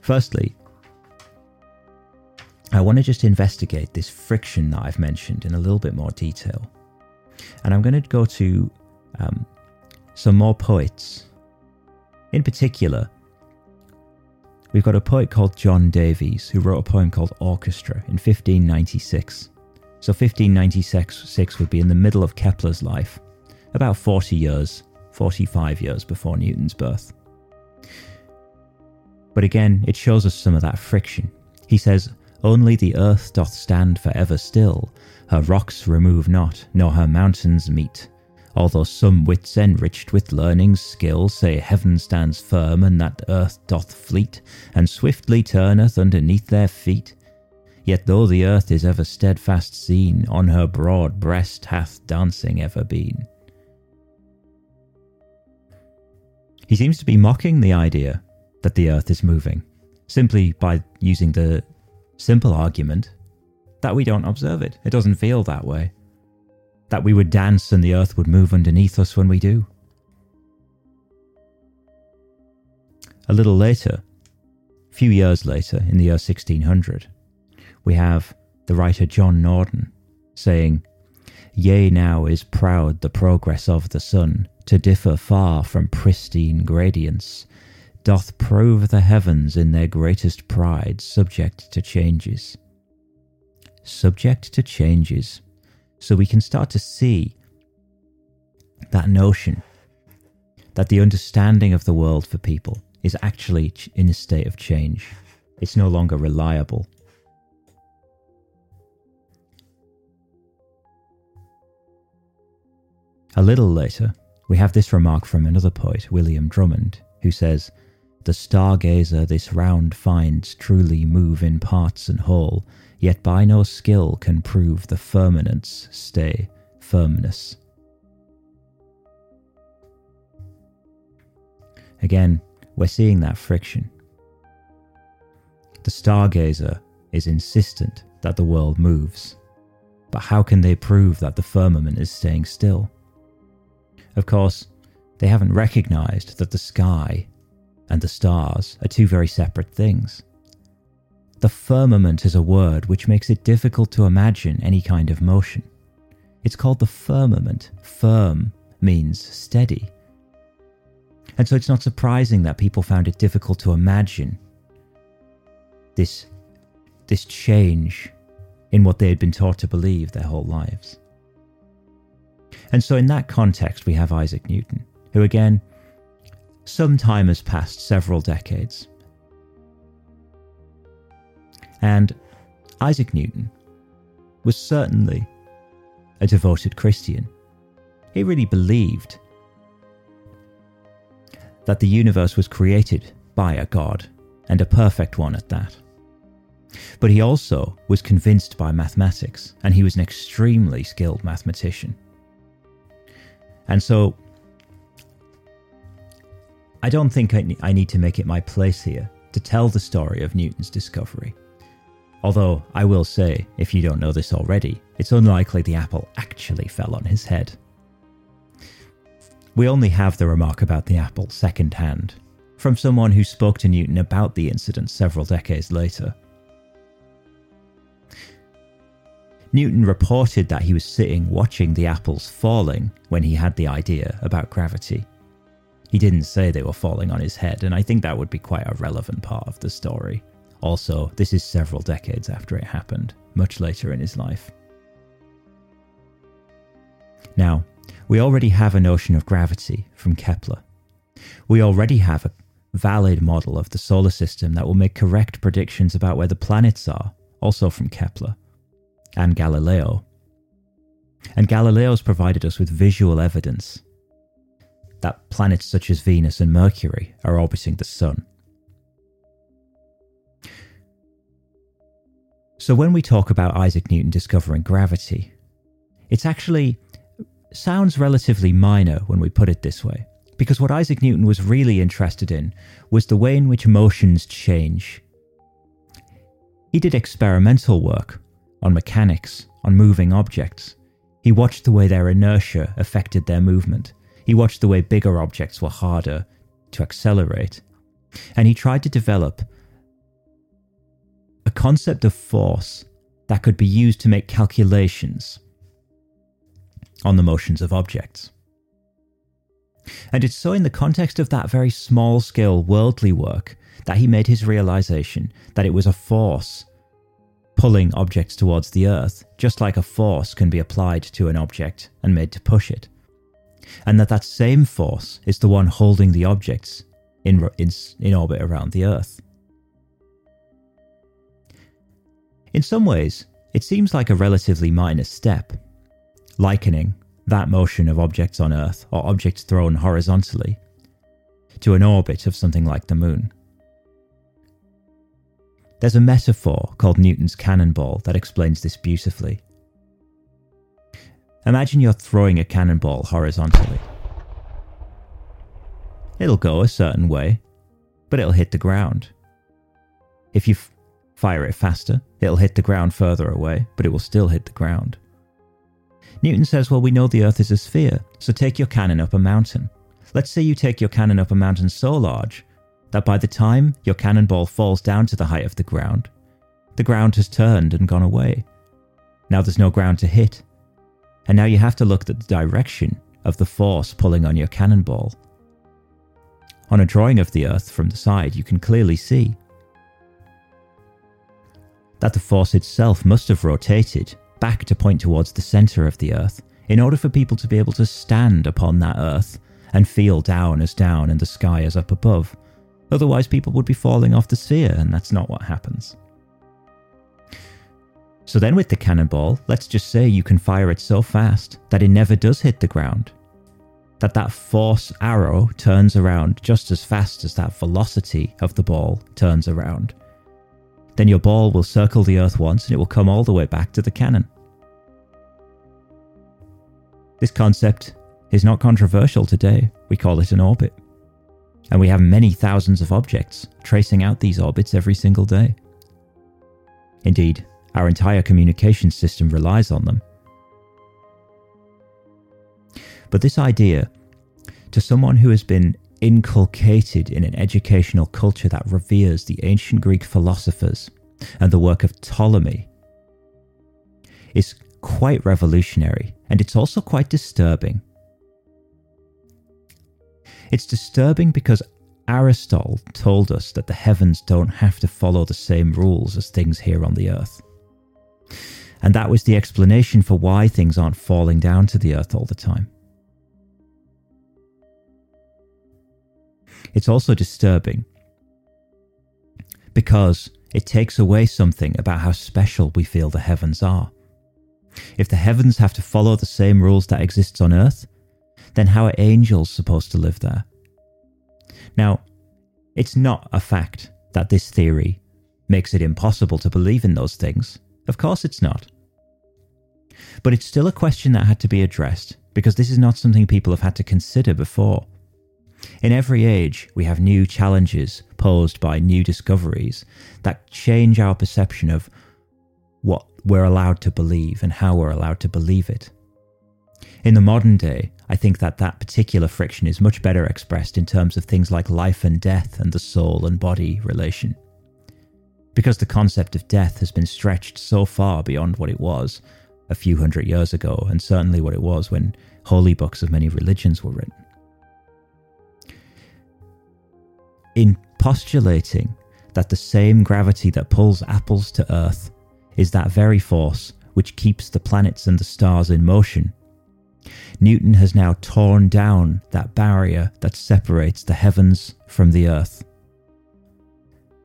firstly, I want to just investigate this friction that I've mentioned in a little bit more detail. And I'm going to go to um, some more poets. In particular, we've got a poet called John Davies who wrote a poem called Orchestra in 1596. So 1596 would be in the middle of Kepler's life, about 40 years, 45 years before Newton's birth. But again, it shows us some of that friction. He says, Only the earth doth stand for ever still, her rocks remove not, nor her mountains meet. Although some wits enriched with learning's skill say heaven stands firm and that earth doth fleet, and swiftly turneth underneath their feet, Yet though the earth is ever steadfast seen, on her broad breast hath dancing ever been. He seems to be mocking the idea that the earth is moving, simply by using the simple argument that we don't observe it. It doesn't feel that way. That we would dance and the earth would move underneath us when we do. A little later, a few years later, in the year 1600, we have the writer John Norden saying, Yea, now is proud the progress of the sun to differ far from pristine gradients, doth prove the heavens in their greatest pride subject to changes. Subject to changes. So we can start to see that notion that the understanding of the world for people is actually in a state of change. It's no longer reliable. A little later, we have this remark from another poet, William Drummond, who says, The stargazer this round finds truly move in parts and whole, yet by no skill can prove the firmament's stay, firmness. Again, we're seeing that friction. The stargazer is insistent that the world moves, but how can they prove that the firmament is staying still? Of course, they haven't recognized that the sky and the stars are two very separate things. The firmament is a word which makes it difficult to imagine any kind of motion. It's called the firmament. Firm means steady. And so it's not surprising that people found it difficult to imagine this, this change in what they had been taught to believe their whole lives. And so, in that context, we have Isaac Newton, who again, some time has passed, several decades. And Isaac Newton was certainly a devoted Christian. He really believed that the universe was created by a God, and a perfect one at that. But he also was convinced by mathematics, and he was an extremely skilled mathematician. And so, I don't think I need to make it my place here to tell the story of Newton's discovery. Although, I will say, if you don't know this already, it's unlikely the apple actually fell on his head. We only have the remark about the apple second hand, from someone who spoke to Newton about the incident several decades later. Newton reported that he was sitting watching the apples falling when he had the idea about gravity. He didn't say they were falling on his head, and I think that would be quite a relevant part of the story. Also, this is several decades after it happened, much later in his life. Now, we already have a notion of gravity from Kepler. We already have a valid model of the solar system that will make correct predictions about where the planets are, also from Kepler and Galileo. And Galileo's provided us with visual evidence that planets such as Venus and Mercury are orbiting the Sun. So when we talk about Isaac Newton discovering gravity, it actually sounds relatively minor when we put it this way, because what Isaac Newton was really interested in was the way in which motions change. He did experimental work on mechanics, on moving objects. He watched the way their inertia affected their movement. He watched the way bigger objects were harder to accelerate. And he tried to develop a concept of force that could be used to make calculations on the motions of objects. And it's so in the context of that very small scale worldly work that he made his realization that it was a force pulling objects towards the Earth, just like a force can be applied to an object and made to push it. And that that same force is the one holding the objects in, in, in orbit around the Earth. In some ways, it seems like a relatively minor step, likening that motion of objects on Earth or objects thrown horizontally to an orbit of something like the Moon. There's a metaphor called Newton's cannonball that explains this beautifully. Imagine you're throwing a cannonball horizontally. It'll go a certain way, but it'll hit the ground. If you f- fire it faster, it'll hit the ground further away, but it will still hit the ground. Newton says, Well, we know the Earth is a sphere, so take your cannon up a mountain. Let's say you take your cannon up a mountain so large that by the time your cannonball falls down to the height of the ground, the ground has turned and gone away. Now there's no ground to hit. And now you have to look at the direction of the force pulling on your cannonball. On a drawing of the Earth from the side, you can clearly see that the force itself must have rotated back to point towards the centre of the Earth in order for people to be able to stand upon that Earth and feel down as down and the sky as up above. Otherwise, people would be falling off the sphere, and that's not what happens. So then, with the cannonball, let's just say you can fire it so fast that it never does hit the ground. That that force arrow turns around just as fast as that velocity of the ball turns around. Then your ball will circle the Earth once and it will come all the way back to the cannon. This concept is not controversial today. We call it an orbit and we have many thousands of objects tracing out these orbits every single day. Indeed, our entire communication system relies on them. But this idea, to someone who has been inculcated in an educational culture that reveres the ancient Greek philosophers and the work of Ptolemy, is quite revolutionary and it's also quite disturbing it's disturbing because Aristotle told us that the heavens don't have to follow the same rules as things here on the earth. And that was the explanation for why things aren't falling down to the earth all the time. It's also disturbing because it takes away something about how special we feel the heavens are. If the heavens have to follow the same rules that exists on earth, then how are angels supposed to live there? Now, it's not a fact that this theory makes it impossible to believe in those things. Of course it's not. But it's still a question that had to be addressed because this is not something people have had to consider before. In every age, we have new challenges posed by new discoveries that change our perception of what we're allowed to believe and how we're allowed to believe it. In the modern day, I think that that particular friction is much better expressed in terms of things like life and death and the soul and body relation. Because the concept of death has been stretched so far beyond what it was a few hundred years ago, and certainly what it was when holy books of many religions were written. In postulating that the same gravity that pulls apples to Earth is that very force which keeps the planets and the stars in motion, Newton has now torn down that barrier that separates the heavens from the Earth.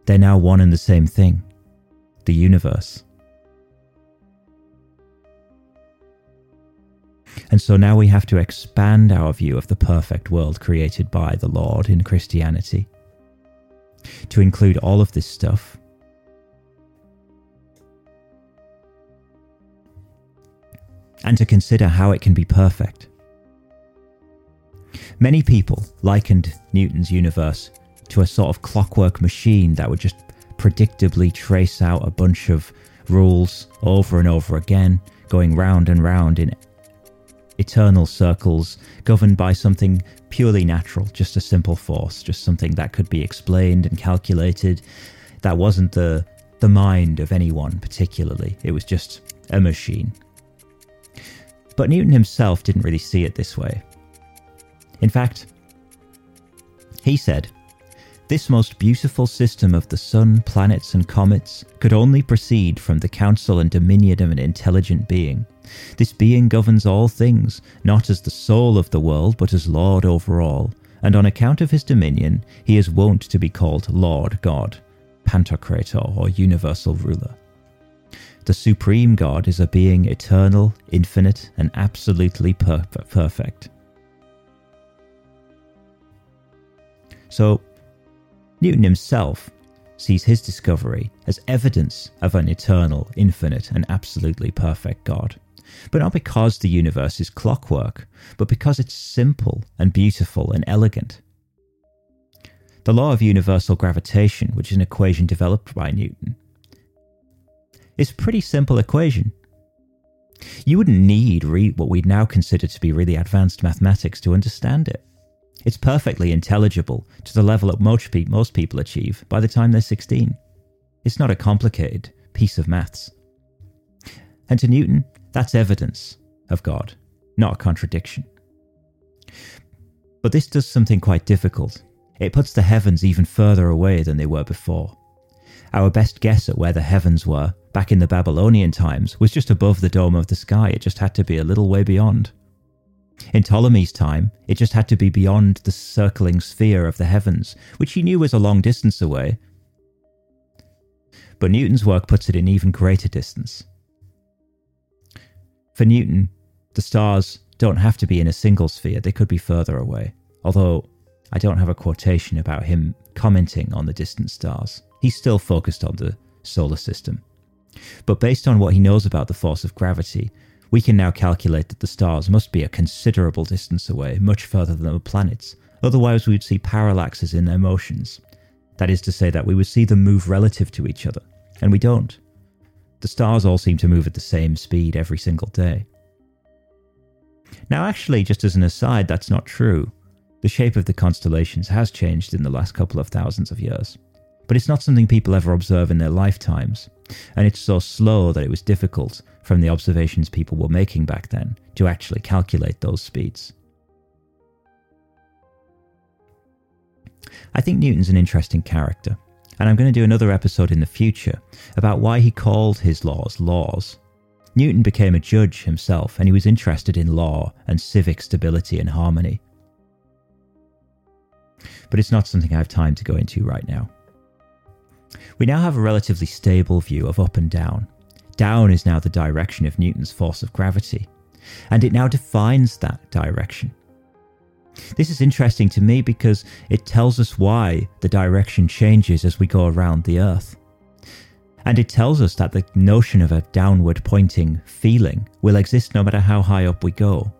They're now one and the same thing the universe. And so now we have to expand our view of the perfect world created by the Lord in Christianity to include all of this stuff. And to consider how it can be perfect. Many people likened Newton's universe to a sort of clockwork machine that would just predictably trace out a bunch of rules over and over again, going round and round in eternal circles governed by something purely natural, just a simple force, just something that could be explained and calculated. That wasn't the the mind of anyone particularly. It was just a machine. But Newton himself didn't really see it this way. In fact, he said, This most beautiful system of the sun, planets, and comets could only proceed from the counsel and dominion of an intelligent being this being governs all things, not as the soul of the world, but as Lord over all, and on account of his dominion, he is wont to be called Lord God, Pantocrator, or universal ruler. The supreme God is a being eternal, infinite, and absolutely per- perfect. So, Newton himself sees his discovery as evidence of an eternal, infinite, and absolutely perfect God but not because the universe is clockwork, but because it's simple and beautiful and elegant. The law of universal gravitation, which is an equation developed by Newton, is a pretty simple equation. You wouldn't need re- what we'd now consider to be really advanced mathematics to understand it. It's perfectly intelligible to the level that most, pe- most people achieve by the time they're 16. It's not a complicated piece of maths. And to Newton, that's evidence of God, not a contradiction. But this does something quite difficult. It puts the heavens even further away than they were before. Our best guess at where the heavens were, back in the Babylonian times, was just above the dome of the sky. It just had to be a little way beyond. In Ptolemy's time, it just had to be beyond the circling sphere of the heavens, which he knew was a long distance away. But Newton's work puts it in even greater distance. For Newton, the stars don't have to be in a single sphere, they could be further away. Although I don't have a quotation about him commenting on the distant stars. He's still focused on the solar system. But based on what he knows about the force of gravity, we can now calculate that the stars must be a considerable distance away, much further than the planets. Otherwise, we would see parallaxes in their motions. That is to say, that we would see them move relative to each other, and we don't. The stars all seem to move at the same speed every single day. Now, actually, just as an aside, that's not true. The shape of the constellations has changed in the last couple of thousands of years. But it's not something people ever observe in their lifetimes, and it's so slow that it was difficult, from the observations people were making back then, to actually calculate those speeds. I think Newton's an interesting character. And I'm going to do another episode in the future about why he called his laws laws, Newton became a judge himself and he was interested in law and civic stability and harmony. But it's not something I have time to go into right now. We now have a relatively stable view of up and down. Down is now the direction of Newton's force of gravity, and it now defines that direction. This is interesting to me because it tells us why the direction changes as we go around the Earth. And it tells us that the notion of a downward pointing feeling will exist no matter how high up we go.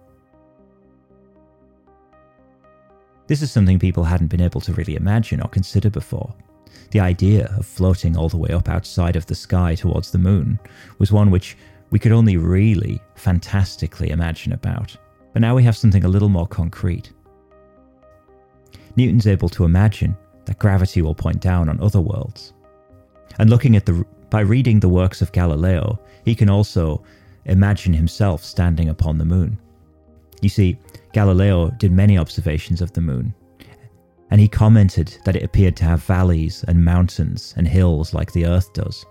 This is something people hadn't been able to really imagine or consider before. The idea of floating all the way up outside of the sky towards the moon was one which we could only really fantastically imagine about. But now we have something a little more concrete. Newton's able to imagine that gravity will point down on other worlds. And looking at the by reading the works of Galileo, he can also imagine himself standing upon the moon. You see, Galileo did many observations of the moon, and he commented that it appeared to have valleys and mountains and hills like the Earth does.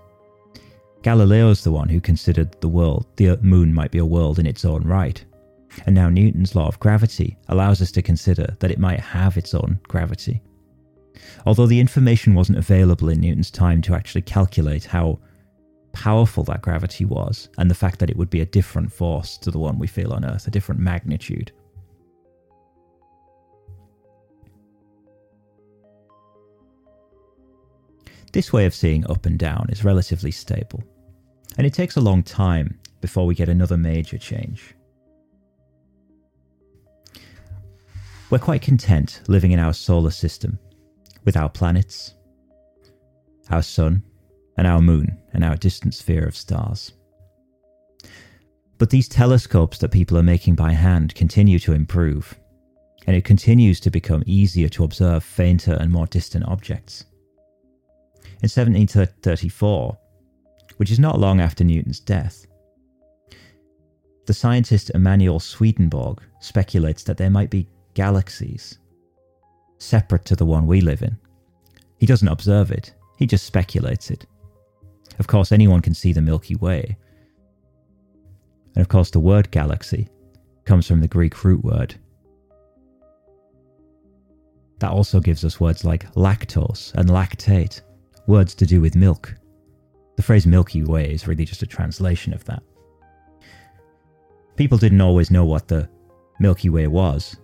Galileo is the one who considered the world, the moon might be a world in its own right. And now Newton's law of gravity allows us to consider that it might have its own gravity. Although the information wasn't available in Newton's time to actually calculate how powerful that gravity was, and the fact that it would be a different force to the one we feel on Earth, a different magnitude. This way of seeing up and down is relatively stable, and it takes a long time before we get another major change. We're quite content living in our solar system with our planets, our sun, and our moon, and our distant sphere of stars. But these telescopes that people are making by hand continue to improve, and it continues to become easier to observe fainter and more distant objects. In 1734, which is not long after Newton's death, the scientist Emanuel Swedenborg speculates that there might be galaxies separate to the one we live in. He doesn't observe it, he just speculates it. Of course, anyone can see the Milky Way. And of course, the word galaxy comes from the Greek root word. That also gives us words like lactose and lactate, words to do with milk. The phrase Milky Way is really just a translation of that. People didn't always know what the Milky Way was,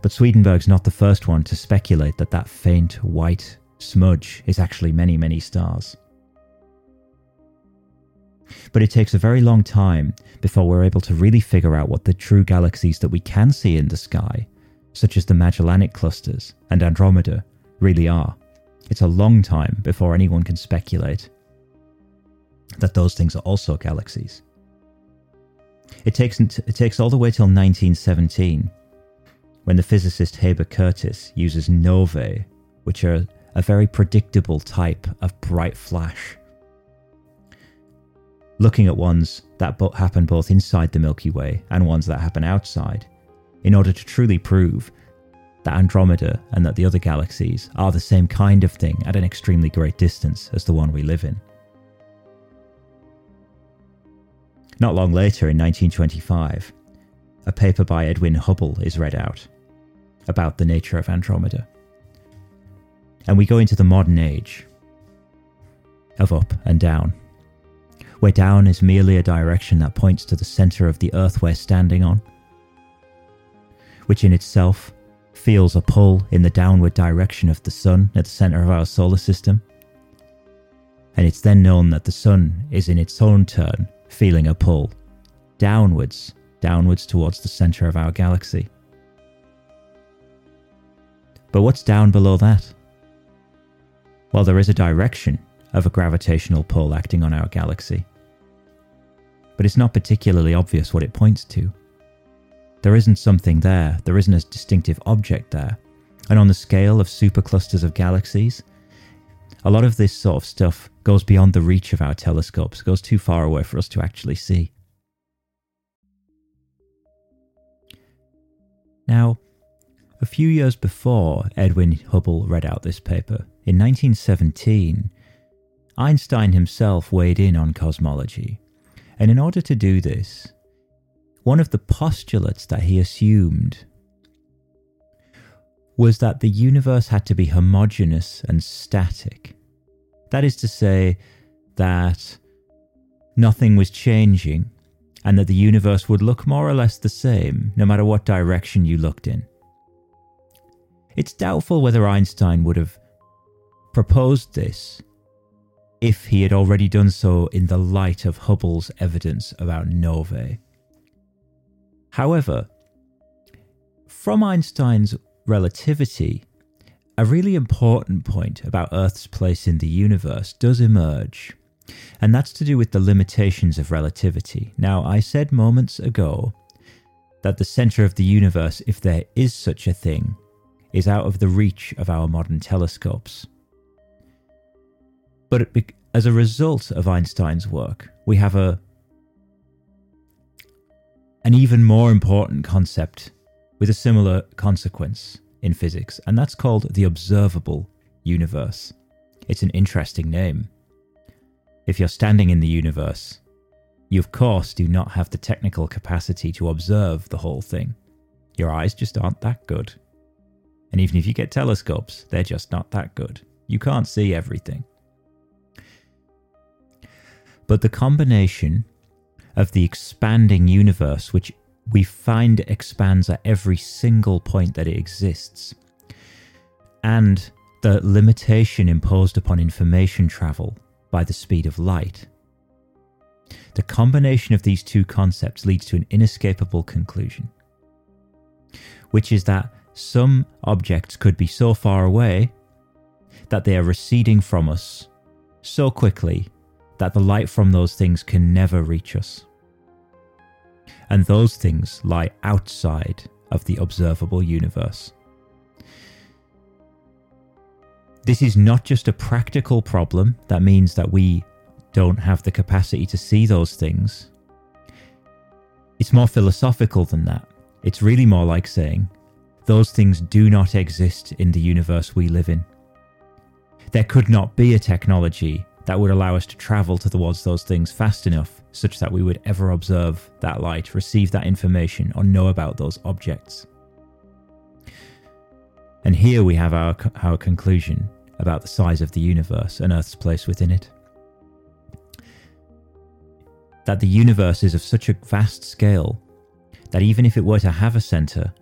but Swedenborg's not the first one to speculate that that faint white smudge is actually many, many stars. But it takes a very long time before we're able to really figure out what the true galaxies that we can see in the sky, such as the Magellanic clusters and Andromeda, really are. It's a long time before anyone can speculate that those things are also galaxies. It takes, it takes all the way till 1917 when the physicist Heber Curtis uses novae, which are a very predictable type of bright flash. Looking at ones that happen both inside the Milky Way and ones that happen outside, in order to truly prove that Andromeda and that the other galaxies are the same kind of thing at an extremely great distance as the one we live in. Not long later, in 1925, a paper by Edwin Hubble is read out about the nature of Andromeda. And we go into the modern age of up and down, where down is merely a direction that points to the center of the Earth we're standing on, which in itself feels a pull in the downward direction of the Sun at the center of our solar system. And it's then known that the Sun is in its own turn feeling a pull downwards, downwards towards the center of our galaxy. But what's down below that? Well, there is a direction of a gravitational pull acting on our galaxy. But it's not particularly obvious what it points to. There isn't something there, there isn't a distinctive object there. And on the scale of superclusters of galaxies, a lot of this sort of stuff goes beyond the reach of our telescopes, goes too far away for us to actually see. Now, a few years before Edwin Hubble read out this paper, in 1917, Einstein himself weighed in on cosmology, And in order to do this, one of the postulates that he assumed was that the universe had to be homogeneous and static. That is to say, that nothing was changing and that the universe would look more or less the same no matter what direction you looked in. It's doubtful whether Einstein would have proposed this if he had already done so in the light of Hubble's evidence about novae. However, from Einstein's relativity, a really important point about Earth's place in the universe does emerge, and that's to do with the limitations of relativity. Now, I said moments ago that the centre of the universe, if there is such a thing, is out of the reach of our modern telescopes. But as a result of Einstein's work, we have a an even more important concept with a similar consequence in physics, and that's called the observable universe. It's an interesting name. If you're standing in the universe, you of course do not have the technical capacity to observe the whole thing. Your eyes just aren't that good. And even if you get telescopes, they're just not that good. You can't see everything. But the combination of the expanding universe, which we find expands at every single point that it exists, and the limitation imposed upon information travel by the speed of light. The combination of these two concepts leads to an inescapable conclusion, which is that some objects could be so far away that they are receding from us so quickly that the light from those things can never reach us. And those things lie outside of the observable universe. This is not just a practical problem that means that we don't have the capacity to see those things. It's more philosophical than that. It's really more like saying those things do not exist in the universe we live in. There could not be a technology that would allow us to travel towards those things fast enough such that we would ever observe that light, receive that information, or know about those objects. And here we have our, our conclusion about the size of the universe and Earth's place within it. That the universe is of such a vast scale that even if it were to have a centre,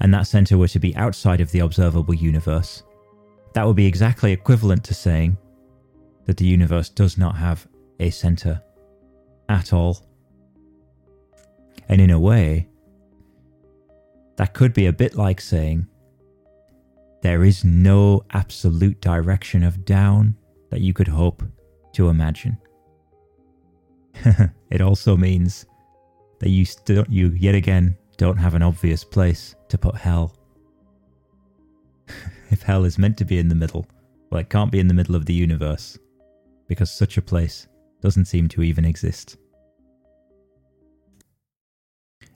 and that centre were to be outside of the observable universe, that would be exactly equivalent to saying that the universe does not have a centre at all. And in a way, that could be a bit like saying there is no absolute direction of down that you could hope to imagine. it also means that you you yet again don't have an obvious place to put hell. if hell is meant to be in the middle, well it can't be in the middle of the universe because such a place doesn't seem to even exist.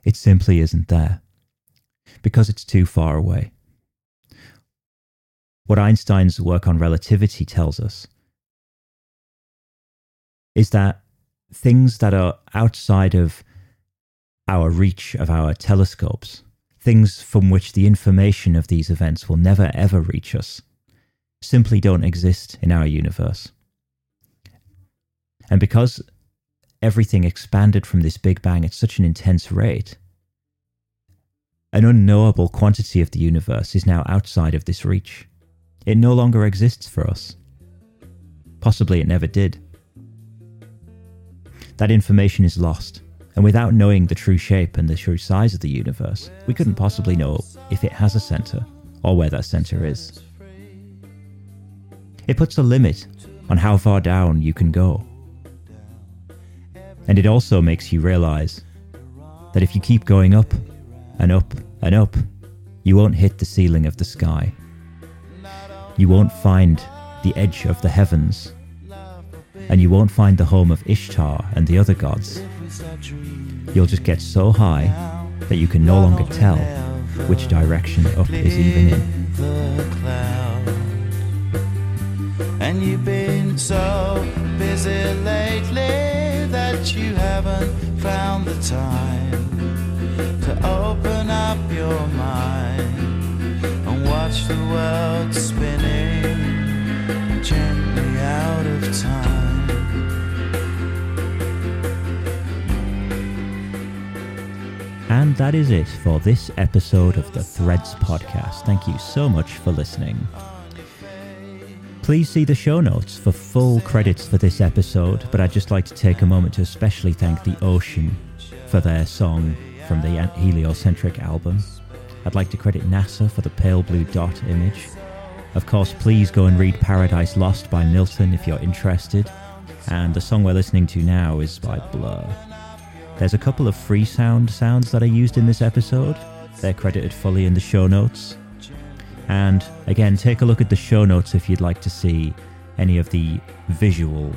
It simply isn't there because it's too far away. What Einstein's work on relativity tells us is that things that are outside of our reach of our telescopes, things from which the information of these events will never ever reach us, simply don't exist in our universe. And because everything expanded from this Big Bang at such an intense rate, an unknowable quantity of the universe is now outside of this reach. It no longer exists for us. Possibly it never did. That information is lost, and without knowing the true shape and the true size of the universe, we couldn't possibly know if it has a centre or where that centre is. It puts a limit on how far down you can go. And it also makes you realize that if you keep going up and up and up, you won't hit the ceiling of the sky. You won't find the edge of the heavens. And you won't find the home of Ishtar and the other gods. You'll just get so high that you can no longer tell which direction up is even in. Time to open up your mind and watch the world spinning gently out of time. And that is it for this episode of the Threads podcast. Thank you so much for listening. Please see the show notes for full credits for this episode, but I'd just like to take a moment to especially thank The Ocean for their song from the Heliocentric album. I'd like to credit NASA for the pale blue dot image. Of course, please go and read Paradise Lost by Milton if you're interested. And the song we're listening to now is by Blur. There's a couple of free sound sounds that are used in this episode. They're credited fully in the show notes. And again, take a look at the show notes if you'd like to see any of the visual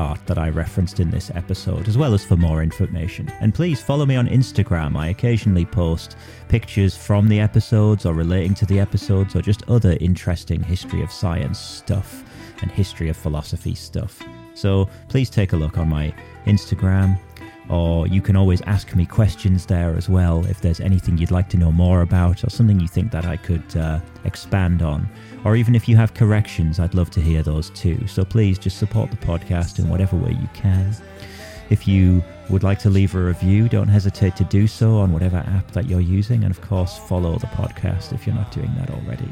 art that I referenced in this episode, as well as for more information. And please follow me on Instagram. I occasionally post pictures from the episodes or relating to the episodes or just other interesting history of science stuff and history of philosophy stuff. So please take a look on my Instagram or you can always ask me questions there as well if there's anything you'd like to know more about or something you think that I could uh, expand on. Or even if you have corrections, I'd love to hear those too. So please just support the podcast in whatever way you can. If you would like to leave a review, don't hesitate to do so on whatever app that you're using. And of course, follow the podcast if you're not doing that already.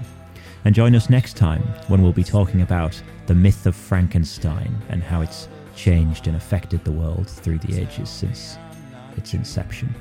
And join us next time when we'll be talking about the myth of Frankenstein and how it's changed and affected the world through the ages since its inception.